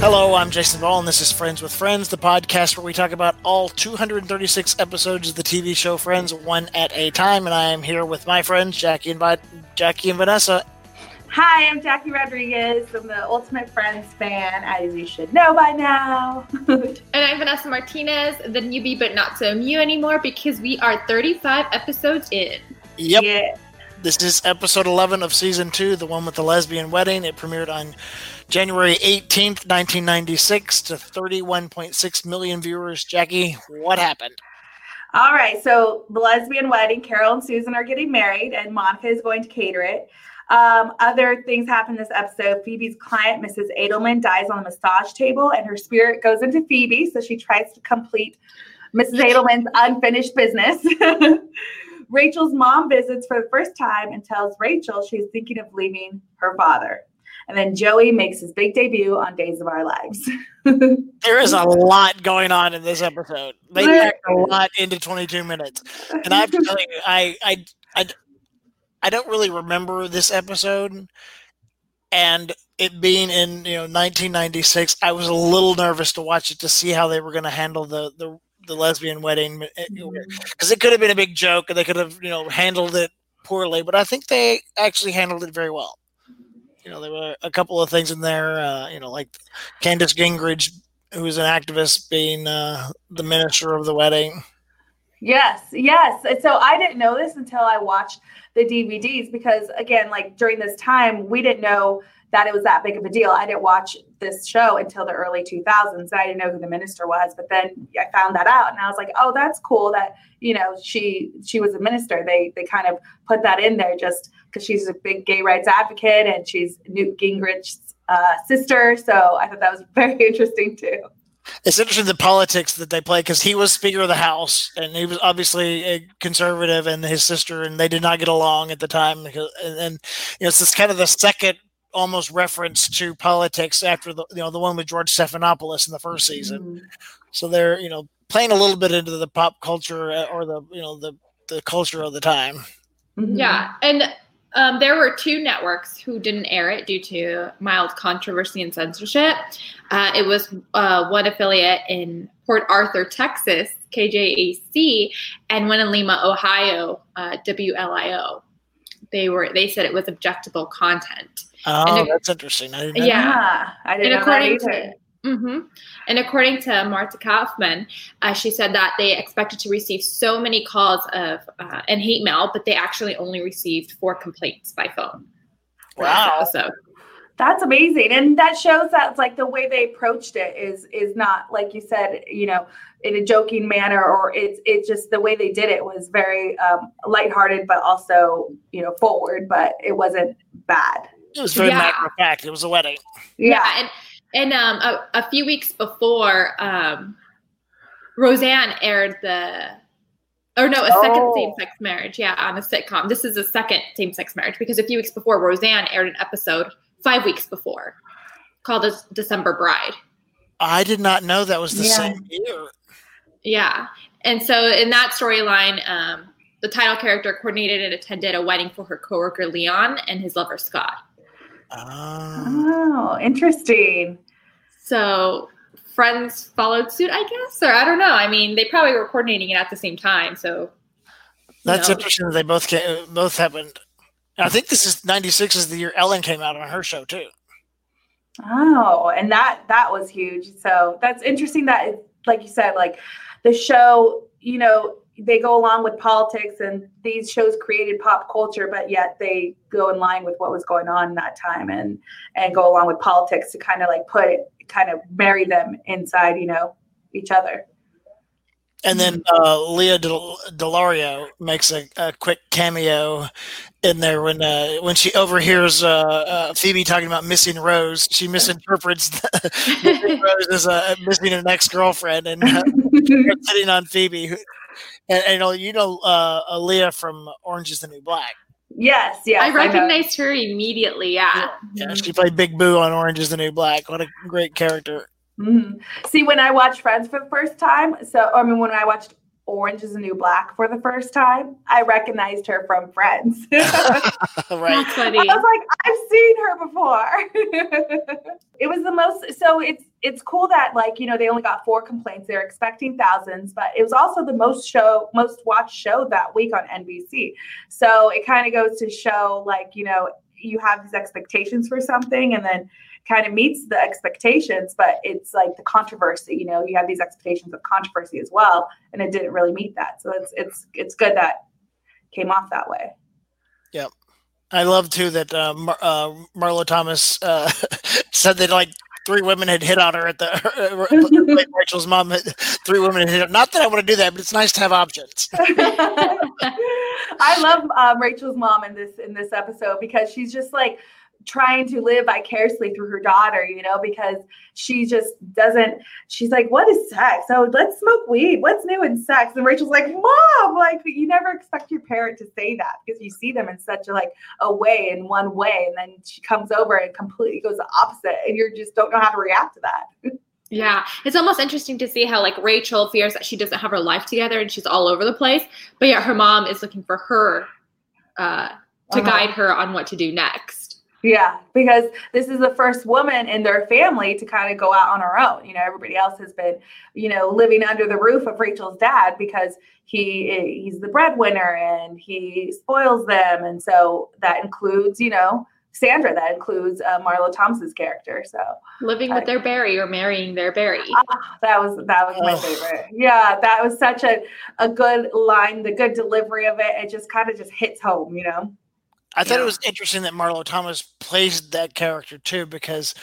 Hello, I'm Jason Ball, and this is Friends with Friends, the podcast where we talk about all 236 episodes of the TV show Friends, one at a time. And I am here with my friends Jackie and Vi- Jackie and Vanessa. Hi, I'm Jackie Rodriguez. I'm the Ultimate Friends fan, as you should know by now. and I'm Vanessa Martinez, the newbie but not so new anymore because we are 35 episodes in. Yep. Yeah. This is episode 11 of season two, the one with the lesbian wedding. It premiered on January 18th, 1996, to 31.6 million viewers. Jackie, what happened? All right. So, the lesbian wedding, Carol and Susan are getting married, and Monica is going to cater it. Um, other things happen this episode. Phoebe's client, Mrs. Edelman, dies on the massage table, and her spirit goes into Phoebe. So, she tries to complete Mrs. Edelman's unfinished business. Rachel's mom visits for the first time and tells Rachel she's thinking of leaving her father. And then Joey makes his big debut on Days of Our Lives. there is a lot going on in this episode. They packed a lot into 22 minutes. And I have to tell you, I, I, I, I don't really remember this episode. And it being in you know 1996, I was a little nervous to watch it to see how they were going to handle the the the lesbian wedding because eh, mm-hmm. it could have been a big joke and they could have you know handled it poorly, but I think they actually handled it very well. You know, there were a couple of things in there, uh, you know, like Candace Gingrich, who was an activist, being uh, the minister of the wedding. Yes, yes. And so I didn't know this until I watched the DVDs because, again, like during this time, we didn't know that it was that big of a deal. I didn't watch this show until the early 2000s. I didn't know who the minister was, but then I found that out, and I was like, "Oh, that's cool that you know she she was a minister." They they kind of put that in there just because she's a big gay rights advocate and she's Newt Gingrich's uh, sister. So I thought that was very interesting too. It's interesting the politics that they play because he was Speaker of the House and he was obviously a conservative, and his sister, and they did not get along at the time. Because, and, and you know, it's kind of the second almost reference to politics after the you know the one with George Stephanopoulos in the first season. Mm-hmm. So they're you know playing a little bit into the pop culture uh, or the you know the the culture of the time. Mm-hmm. Yeah, and um, there were two networks who didn't air it due to mild controversy and censorship. Uh, it was uh, one affiliate in Port Arthur, Texas, KJAC, and one in Lima, Ohio, uh, WLIO. They were they said it was objectable content. Oh, that's interesting. I didn't yeah, that. I didn't and know according that either. To, mm-hmm. And according to Marta Kauffman, uh, she said that they expected to receive so many calls of uh, and hate mail, but they actually only received four complaints by phone. Wow. So that's amazing, and that shows that like the way they approached it is is not like you said, you know, in a joking manner, or it's it's just the way they did it was very um, lighthearted, but also you know forward, but it wasn't bad. It was very yeah. matter of fact. It was a wedding. Yeah, yeah and and um, a, a, few weeks before, um, Roseanne aired the, or no, a second oh. same-sex marriage. Yeah, on a sitcom. This is a second same-sex marriage because a few weeks before, Roseanne aired an episode five weeks before called "The December Bride." I did not know that was the yeah. same year. Yeah, and so in that storyline, um, the title character coordinated and attended a wedding for her coworker Leon and his lover Scott. Oh. oh, interesting. So friends followed suit, I guess, or I don't know. I mean, they probably were coordinating it at the same time. So that's know. interesting that they both came, both happened. I think this is '96 is the year Ellen came out on her show too. Oh, and that that was huge. So that's interesting. That, like you said, like the show, you know, they go along with politics and these shows created pop culture but yet they go in line with what was going on in that time and and go along with politics to kind of like put it kind of marry them inside you know each other and then uh, Lea Del- DeLaria makes a, a, quick cameo in there when uh, when she overhears uh, uh Phoebe talking about missing Rose. She misinterprets missing Rose as missing an ex girlfriend and uh, sitting on Phoebe, and, and you know, you uh, Aaliyah from Orange is the New Black. Yes, yes. I recognized I her immediately. Yeah. yeah. yeah. she played Big Boo on Orange is the New Black. What a great character. Mm-hmm. See, when I watched Friends for the first time, so I mean, when I watched Orange is the New Black for the first time, I recognized her from Friends. right. That's funny. I was like, I've seen her before. it was the most so it's it's cool that like you know they only got four complaints they're expecting thousands but it was also the most show most watched show that week on nbc so it kind of goes to show like you know you have these expectations for something and then kind of meets the expectations but it's like the controversy you know you have these expectations of controversy as well and it didn't really meet that so it's it's it's good that came off that way Yep. I love too that uh, Mar- uh, Marlo Thomas uh, said that like three women had hit on her at the Rachel's mom. Had, three women had hit. On, not that I want to do that, but it's nice to have options. I love um, Rachel's mom in this in this episode because she's just like trying to live vicariously through her daughter, you know, because she just doesn't. She's like, "What is sex? Oh, let's smoke weed. What's new in sex?" And Rachel's like, "Mom, like you never expect your parent to say that because you see them in such a like a way in one way, and then she comes over and completely goes the opposite, and you just don't know how to react to that." Yeah, it's almost interesting to see how like Rachel fears that she doesn't have her life together and she's all over the place, but yet her mom is looking for her uh, to Uh-huh. guide her on what to do next. Yeah, because this is the first woman in their family to kind of go out on her own. You know, everybody else has been, you know, living under the roof of Rachel's dad because he he's the breadwinner and he spoils them, and so that includes, you know, Sandra. That includes uh, Marlo Thomas's character. So Living with their Barry or marrying their Barry. ah, that was that was my favorite. Yeah, that was such a a good line. The good delivery of it. It just kind of just hits home. You know. I thought Yeah. it was interesting that Marlo Thomas plays that character too, because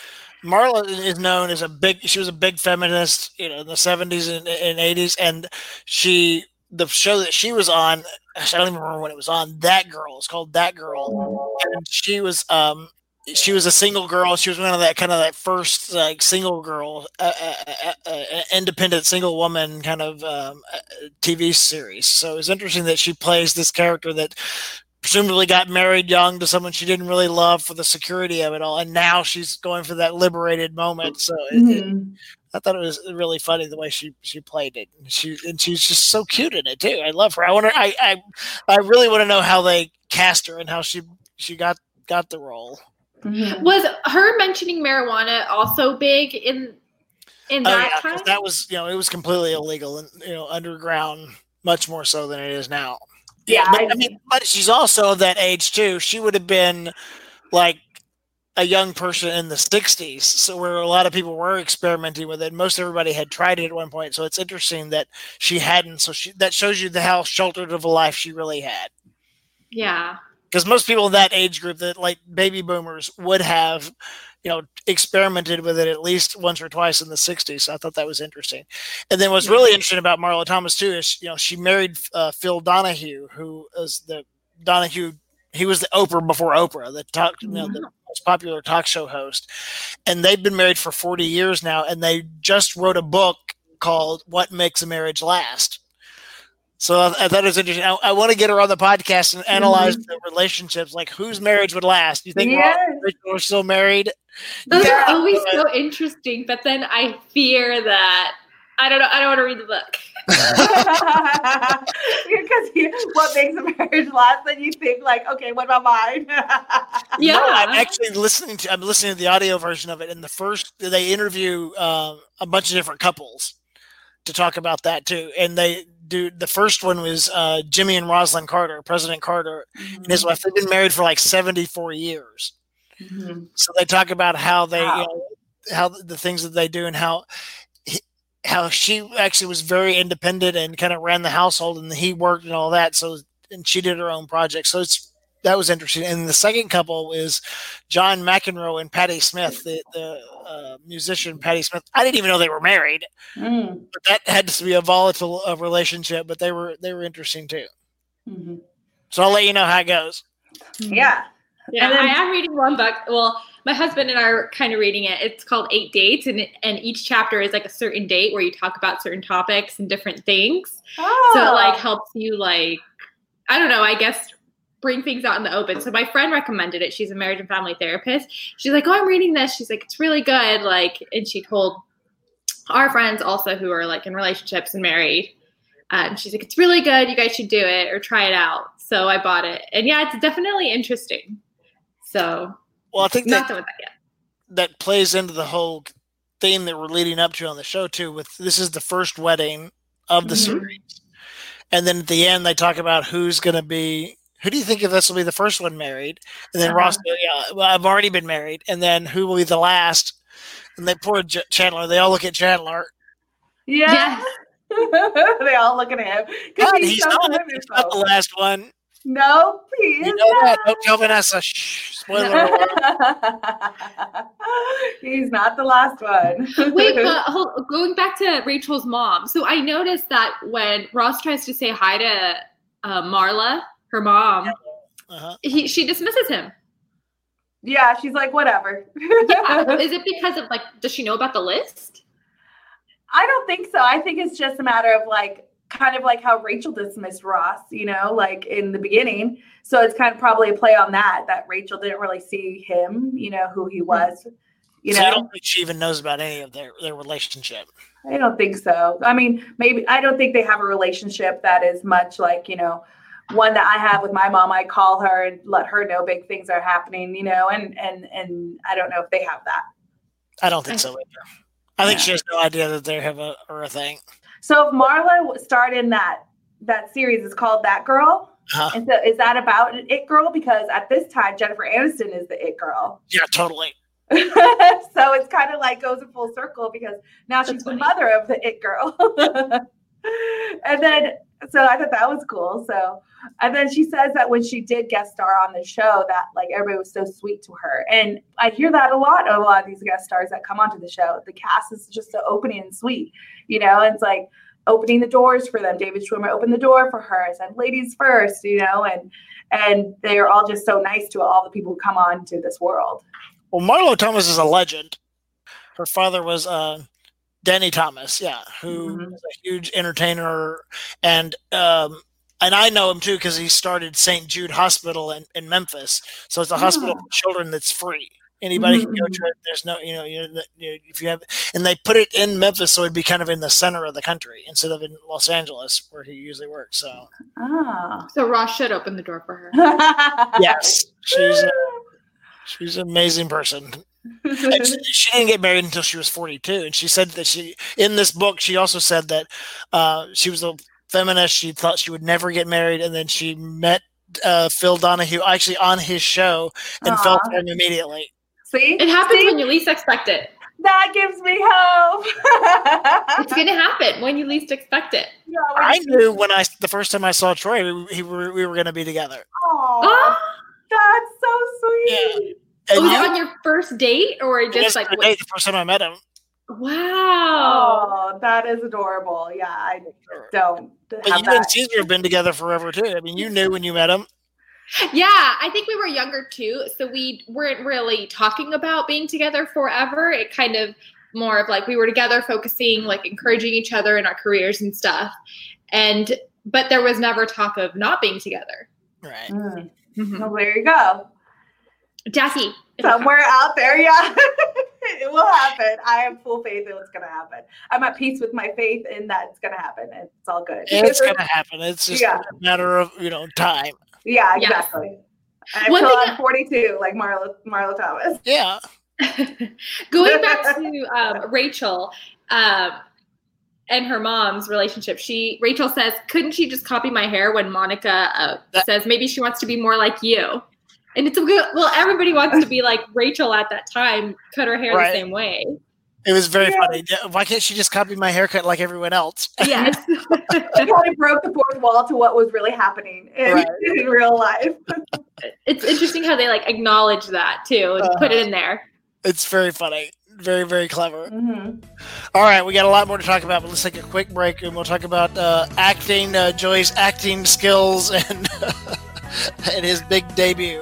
Marlo is known as a big. She was a big feminist, you know, in the seventies and eighties, and she the show that she was on. I don't even remember when it was on. That girl is called That Girl, and she was um she was a single girl. She was one of that kind of that first like single girl, uh, uh, uh, uh, independent single woman kind of um, uh, TV series. So it's interesting that she plays this character that presumably got married young to someone she didn't really love for the security of it all, and now she's going for that liberated moment. So it, it-. I thought it was really funny the way she she played it. And she and she's just so cute in it too. I love her. I wonder. I I, I really want to know how they cast her and how she she got got the role. Mhm. Was her mentioning marijuana also big in in Oh, that time? that was you know it was completely illegal and you know underground much more so than it is now. Yeah, but, I- I mean, but she's also of that age too. She would have been like a young person in the 60s so where a lot of people were experimenting with it most everybody had tried it at one point so it's interesting that she hadn't so she that shows you the how sheltered of a life she really had yeah. because most people in that age group that like baby boomers would have you know experimented with it at least once or twice in the 60s so i thought that was interesting. And then what's really interesting about marlo thomas too is you know she married uh, phil donahue who is the donahue he was the oprah before oprah the talk you know the most popular talk show host. And they've been married for 40 years now and they just wrote a book called what makes a marriage last so I, I thought it was interesting. I, I want to get her on the podcast and analyze the relationships, like whose marriage would last. Do You think Ross Yes. and Rachel are still married? Those Yeah. are always so interesting, but then I fear that I don't know. I don't want to read the book. because you, what makes a marriage last, then you think like, okay, what about mine? Yeah. No, I'm actually listening to. I'm listening to the audio version of it, and the first they interview um, a bunch of different couples to talk about that too. And they do the first one was uh, Jimmy and Rosalynn Carter, President Carter and his wife. They've been married for like 74 years. Mhm. So they talk about how they, Wow. you know, how the things that they do, and how how she actually was very independent and kind of ran the household, and he worked and all that. So and she did her own project. So it's that was interesting. And the second couple is John McEnroe and Patty Smyth, the the uh, musician Patty Smyth. I didn't even know they were married, Mm. but that had to be a volatile uh, relationship. But they were they were interesting too. Mhm. So I'll let you know how it goes. Yeah. Yeah, And then- I am reading one book. Well, my husband and I are kind of reading it. It's called Eight Dates, and it, and each chapter is like a certain date where you talk about certain topics and different things. Oh. So it like helps you like I don't know. I guess bring things out in the open. So my friend recommended it. She's a marriage and family therapist. She's like, "Oh, I'm reading this." She's like, "It's really good." Like, and she told our friends also who are like in relationships and married. Um, she's like, it's really good. You guys should do it or try it out. So I bought it, and yeah, it's definitely interesting. So Well, I think not that done with that yet. that plays into the whole theme that we're leading up to on the show too. With this is the first wedding of the Mhm. series, and then at the end they talk about who's going to be. Who do you think of this will be the first one married? And then Uh-huh. Ross, yeah, well, I've already been married. And then who will be the last? And they poor J- Chandler. They all look at Chandler. Yeah. Yes. they all looking at him. God, he's he's not, good he's not the last one. No, please. You know that? Don't tell Vanessa. Shh. Spoiler alert. he's not the last one. Wait, but hold, going back to Rachel's mom. So I noticed that when Ross tries to say hi to uh, Marlo, her mom, Uh-huh. he, she dismisses him. yeah, she's like, whatever. Yeah. Is it because of like, does she know about the list? I don't think so. I think it's just a matter of like kind of like how Rachel dismissed Ross, you know, like in the beginning. So it's kind of probably a play on that that Rachel didn't really see him, you know, who he was. You so know, you don't think she even knows about any of their, their relationship. I don't think so. I mean, maybe I don't think they have a relationship that is much like, you know, one that I have with my mom. I call her and let her know big things are happening, you know, and and and I don't know if they have that. I don't think so either. I think Yeah. she has no idea that they have a or a thing. So if Marlo w- starred in that that series is called That Girl. Uh-huh. And so is that about an it girl? Because at this time, Jennifer Aniston is the it girl. Yeah, totally. so it's kind of like goes in full circle because now she's That's the mother of the it girl. and then so I thought that was cool. So and then she says that when she did guest star on the show, that like everybody was so sweet to her. And I hear that a lot of a lot of these guest stars that come onto the show. The cast is just so opening and sweet, you know, and it's like opening the doors for them. David Schwimmer opened the door for her, and said ladies first, you know, and and they are all just so nice to all the people who come on to this world. Well, Marlo Thomas is a legend. Her father was uh, Danny Thomas, yeah, who Mhm. was a huge entertainer, and um, and I know him too because he started St. Jude Hospital in, in Memphis. So it's a hospital Ah. for children that's free. Anybody can go Mhm. to it. There's no, you know, you know, you- if you have, and they put it in Memphis, so it'd be kind of in the center of the country instead of in Los Angeles where he usually works. So Ah. So Ross should open the door for her. yes, she's a, she's an amazing person. And she she didn't get married until she was 42 and she said that she in this book she also said that uh, she was a feminist she thought she would never get married and then she met uh, phil donahue actually on his show and fell Aw. for him immediately See, It happens See? when you least expect it. that gives me hope. It's going to happen when you least expect it. Yeah, i you- knew when i the first time i saw troy we, he, were- we were going to be together Aw, Oh, that's so sweet. And was it on your first date or just just like, the, day, the first time i met him wow. Oh, that is adorable. Yeah, I don't but have you that. and caesar have been together forever too i mean you knew when you met him Yeah, I think we were younger too, so we weren't really talking about being together forever. It kind of more of like we were together, focusing, like encouraging each other in our careers and stuff. And but there was never talk of not being together. right Mm. Mhm. Well, there you go. Jackie, Somewhere out there, yeah, it will happen. I have full faith that it's going to happen. I'm at peace with my faith in that it's going to happen. It's all good. it's going to happen it's just Yeah. a matter of you know time Yeah, Yes. exactly. Until One thing I'm 42, like Marlo, Marlo Thomas. yeah Going back to um, Rachel um, and her mom's relationship, she Rachel says, "Couldn't she just copy my hair?" When Monica uh, That- says, "Maybe she wants to be more like you," and it's a good. Well, everybody wants to be like Rachel at that time, cut her hair Right. the same way. It was very Yeah. funny. Why can't she just copy my haircut like everyone else? Yes, She kind of broke the fourth wall to what was really happening in, Right. in real life. it's interesting how they like acknowledge that too and put it in there. It's very funny. Very, very clever. Mhm. All right, we got a lot more to talk about, but let's take a quick break and we'll talk about uh, acting, uh, Joey's acting skills, and and his big debut.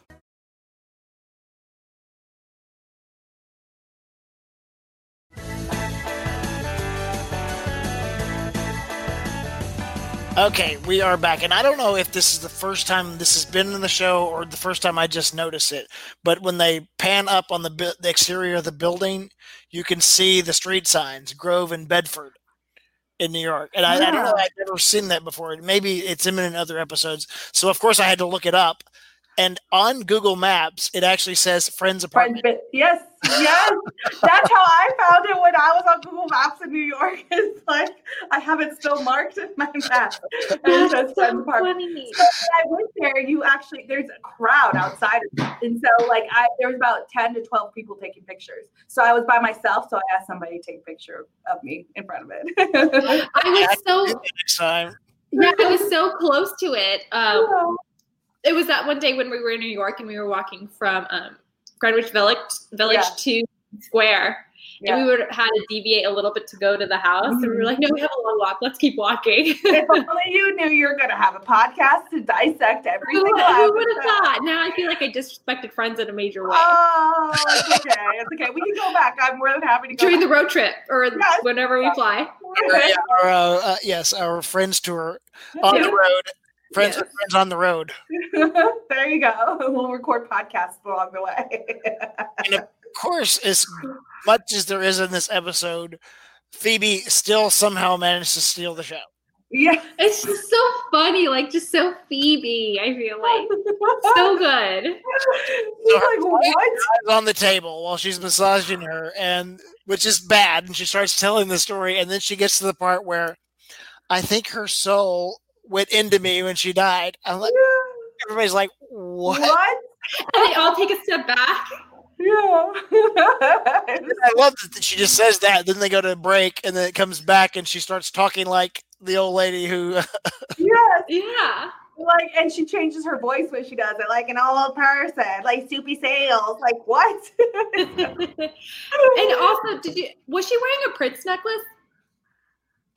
Okay, we are back, and I don't know if this is the first time this has been in the show or the first time I just noticed it. But when they pan up on the, bu- the exterior of the building, you can see the street signs, Grove and Bedford, in New York. And I, I don't know, Yeah. I've never seen that before. Maybe it's in in other episodes. So of course I had to look it up. And on Google Maps, it actually says Friends Friends, Apartment. bit- yes, yes. That's how I found it when I was on Google Maps in New York. It's like I have it still marked in my map. And it says Friends so Apartment. funny. So when I went there, you actually there's a crowd outside, of it. and so like I there was about ten to twelve people taking pictures. So I was by myself, so I asked somebody to take a picture of me in front of it. I was so Next time. yeah, I was so close to it. Um, it was that one day when we were in New York and we were walking from um, Greenwich Village Village Yeah. to Square, Yeah. and we would had to deviate a little bit to go to the house. And we were Mhm. like, "No, we have a long walk. Let's keep walking." if only you knew you were going to have a podcast to dissect everything. who who would have thought? Now I feel like I disrespected friends in a major way. Oh, it's okay. It's okay. We can go back. I'm more than happy to go. During the road trip or Yes. whenever we fly. Our, yeah, our, uh, uh, yes, our friends tour on the road. Friends with friends on the road. there you go. We'll record podcasts along the way. And of course, as much as there is in this episode, Phoebe still somehow managed to steal the show. yeah. It's just so funny, like just so Phoebe. I feel like so good. She's like, what? On the table while she's massaging her, and which is bad. And she starts telling the story, and then she gets to the part where I think her soul went into me when she died. I'm like, everybody's like, what? What? And they all take a step back. Yeah. I love that she just says that. Then they go to break, and then it comes back, and she starts talking like the old lady who. yes. Yeah. Like, and she changes her voice when she does it, like an all old person, like Soupy Sales. Like, what? and also, did you was she wearing a prince necklace?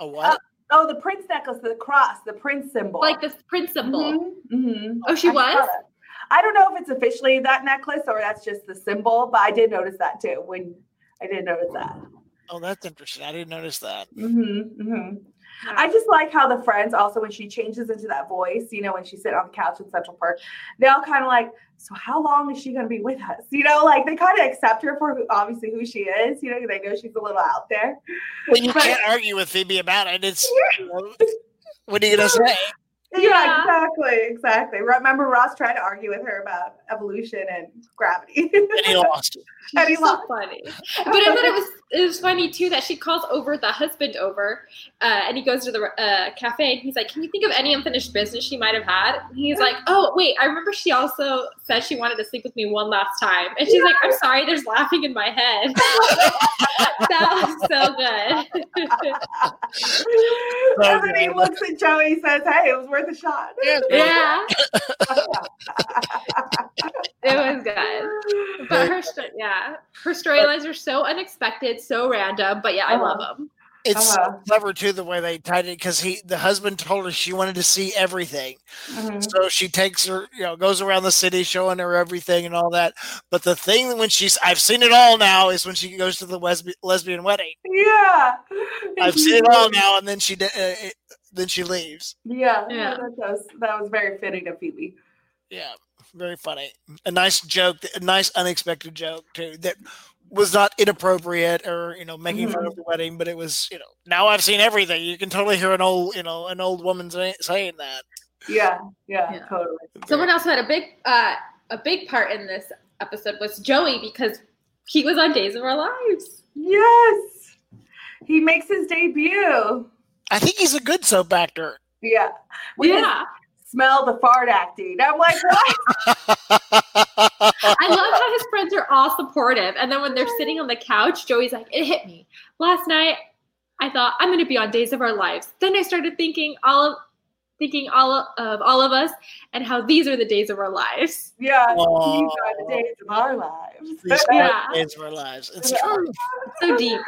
a what? Uh, oh, the prince necklace, the cross, the prince symbol. Like the prince symbol. Mhm, mhm. Oh, she I was? I don't know if it's officially that necklace or that's just the symbol, but I did notice that too. When I didn't notice that. Oh, that's interesting. I didn't notice that. Mm-hmm, mm-hmm. I uh-huh. just like how the friends also when she changes into that voice, you know, when she's sitting on the couch in Central Park, they all kind of like, so how long is she going to be with us? You know, like they kind of accept her for who, obviously who she is. You know, they know she's a little out there. Well, you But- can't argue with Phoebe about it. It's you know, what are you gonna say? Yeah, Yeah. exactly, exactly. Remember, Ross tried to argue with her about evolution and gravity, And he lost. And he so lost. funny. But I thought it was it was funny too that she calls over the husband over, uh, and he goes to the uh, cafe and he's like, "Can you think of any unfinished business she might have had?" And he's like, "Oh wait, I remember she also said she wanted to sleep with me one last time." And she's like, "I'm sorry, there's laughing in my head." that was so good. and then he looks at Joey and says, "Hey, it was worth a shot." Yeah. yeah, it was good. But her, sto- yeah, her storylines are so unexpected, so random. But yeah, I love them. It's Uh-huh. clever too the way they tied it because he the husband told her she wanted to see everything. Mhm. So she takes her, you know, goes around the city showing her everything and all that. But the thing when she's I've seen it all now is when she goes to the lesbi- lesbian wedding. Yeah, I've seen it all now, and then she d- uh, it, then she leaves. Yeah, Yeah. That, was, that was very fitting of Phoebe. Yeah, very funny. A nice joke, a nice unexpected joke too. That was not inappropriate or you know making fun of the wedding, but it was you know now I've seen everything. You can totally hear an old you know an old woman say, saying that. Yeah, yeah, Yeah. totally. Someone else who had a big uh, a big part in this episode was Joey because he was on Days of Our Lives. Yes, he makes his debut. I think he's a good soap actor. Yeah, we just yeah, smell the fart acting. I'm like, what? I love how his friends are all supportive, and then when they're sitting on the couch, Joey's like, "It hit me last night. I thought I'm going to be on Days of Our Lives. Then I started thinking all of thinking all of all of us and how these are the days of our lives. Yeah, Oh. these are the days of our lives. These Yeah. the days of our lives. It's true. So deep.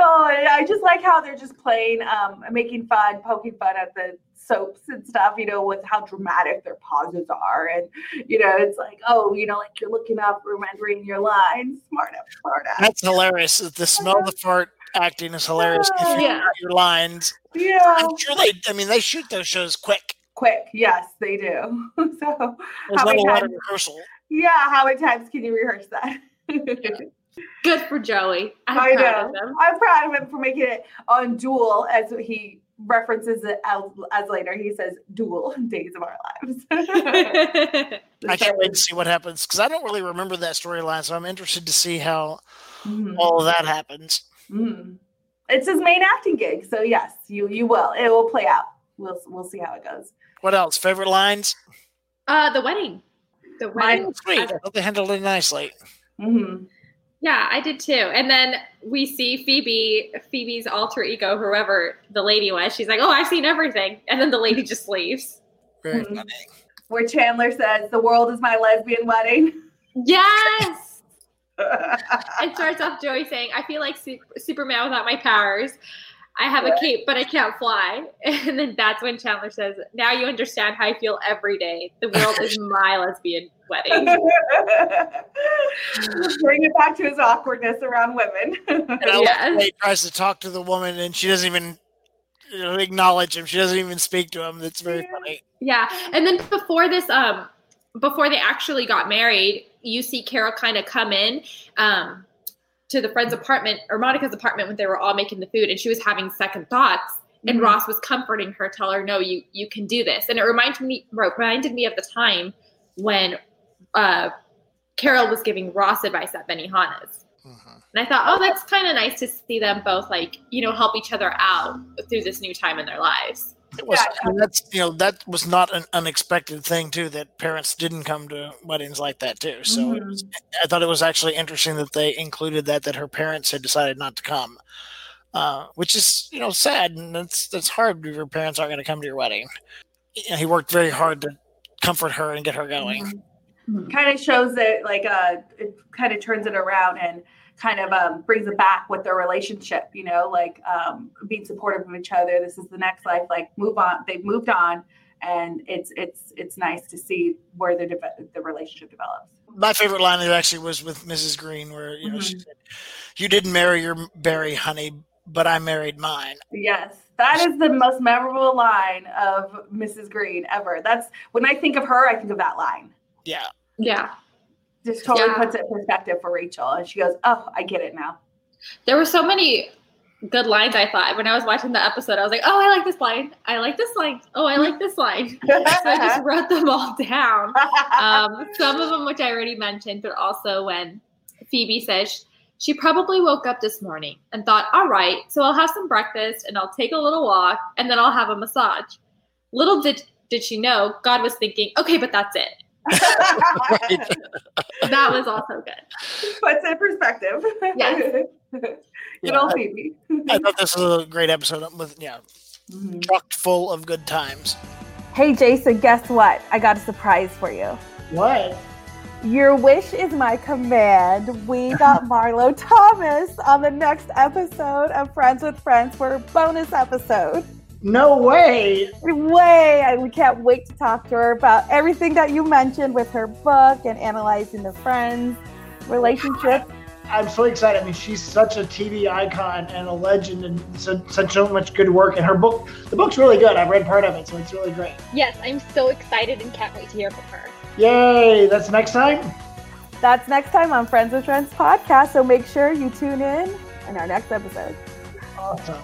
Oh, I just like how they're just playing, um, making fun, poking fun at the soaps and stuff, you know, with how dramatic their pauses are. And, you know, it's like, oh, you know, like you're looking up, remembering your lines. Smart up, smart up. That's hilarious. The smell the fart acting is hilarious. If you Yeah. your lines. Yeah. I'm sure they. I mean, they shoot those shows quick. Quick. Yes, they do. so, There's How not a many lot of times- rehearsal. yeah, how many times can you rehearse that? Good for Joey. I'm I proud know. of him. I'm proud of him for making it on dual, as he references it as, as later. He says dual days of our lives. I can't wait to see what happens because I don't really remember that storyline, so I'm interested to see how Mhm. all of that happens. Mhm. It's his main acting gig, so yes, you you will. It will play out. We'll we'll see how it goes. What else? Favorite lines? uh, the wedding. The wedding. Sweet. I thought they handled it nicely. hmm Yeah, I did too. And then we see Phoebe, Phoebe's alter ego, whoever the lady was. She's like, "Oh, I've seen everything," and then the lady just leaves. Very Mhm. funny. Where Chandler says, "The world is my lesbian wedding." Yes. It starts off Joey saying, "I feel like Su- Superman without my powers. I have a cape, but I can't fly." And then that's when Chandler says, "Now you understand how I feel every day. The world is my lesbian wedding." Bring it back to his awkwardness around women. And Yes. he tries to talk to the woman, and she doesn't even acknowledge him. She doesn't even speak to him. That's very Yeah. funny. Yeah, and then before this, um, before they actually got married, you see Carol kind of come in, um, to the friend's apartment or Monica's apartment when they were all making the food, and she was having second thoughts. And Mhm. Ross was comforting her, tell her, "No, you you can do this." And it reminded me reminded me of the time when uh, Carol was giving Ross advice at Benihana's. Mhm. And I thought, oh, that's kind of nice to see them both like, you know, help each other out through this new time in their lives. It was. Yeah. That's you know that was not an unexpected thing too. That parents didn't come to weddings like that too. So it was, I thought it was actually interesting that they included that that her parents had decided not to come, uh, which is you know sad and that's that's hard if your parents aren't going to come to your wedding. Know, he worked very hard to comfort her and get her going. kind of shows it like uh it kind of turns it around and kind of um, brings it back with their relationship you know like um, being supportive of each other this is the next life like move on they've moved on and it's it's it's nice to see where the deve- the relationship develops My favorite line actually was with Mrs. Green, where you know she said, "You didn't marry your berry, honey, but I married mine." yes that is the most memorable line of mrs green ever that's when i think of her i think of that line Yeah, Yeah. Just totally Yeah. puts it in perspective for rachel and she goes oh i get it now There were so many good lines I thought when I was watching the episode. I was like, oh, I like this line. I like this line. Oh, I like this line. so I just wrote them all down. Um, some of them, which I already mentioned, but also when Phoebe says she probably woke up this morning and thought, all right, so I'll have some breakfast and I'll take a little walk and then I'll have a massage. Little did did she know God was thinking, okay, but that's it. That was also good. puts in perspective. Yes. Good Yeah, old Phoebe. I thought this was a great episode with yeah, Mhm. chocked full of good times. Hey, Jason, guess what? I got a surprise for you. What? Your wish is my command. We got Marlo Thomas on the next episode of Friends with Friends for a bonus episode. No way. Way! I, we can't wait to talk to her about everything that you mentioned with her book and analyzing the friends relationship. I'm so excited. I mean, she's such a TV icon and a legend, and so, such so much good work. And her book, the book's really good. I've read part of it, so it's really great. Yes, I'm so excited and can't wait to hear from her. Yay! That's next time. That's next time on Friends with Friends podcast. So make sure you tune in in our next episode. Awesome.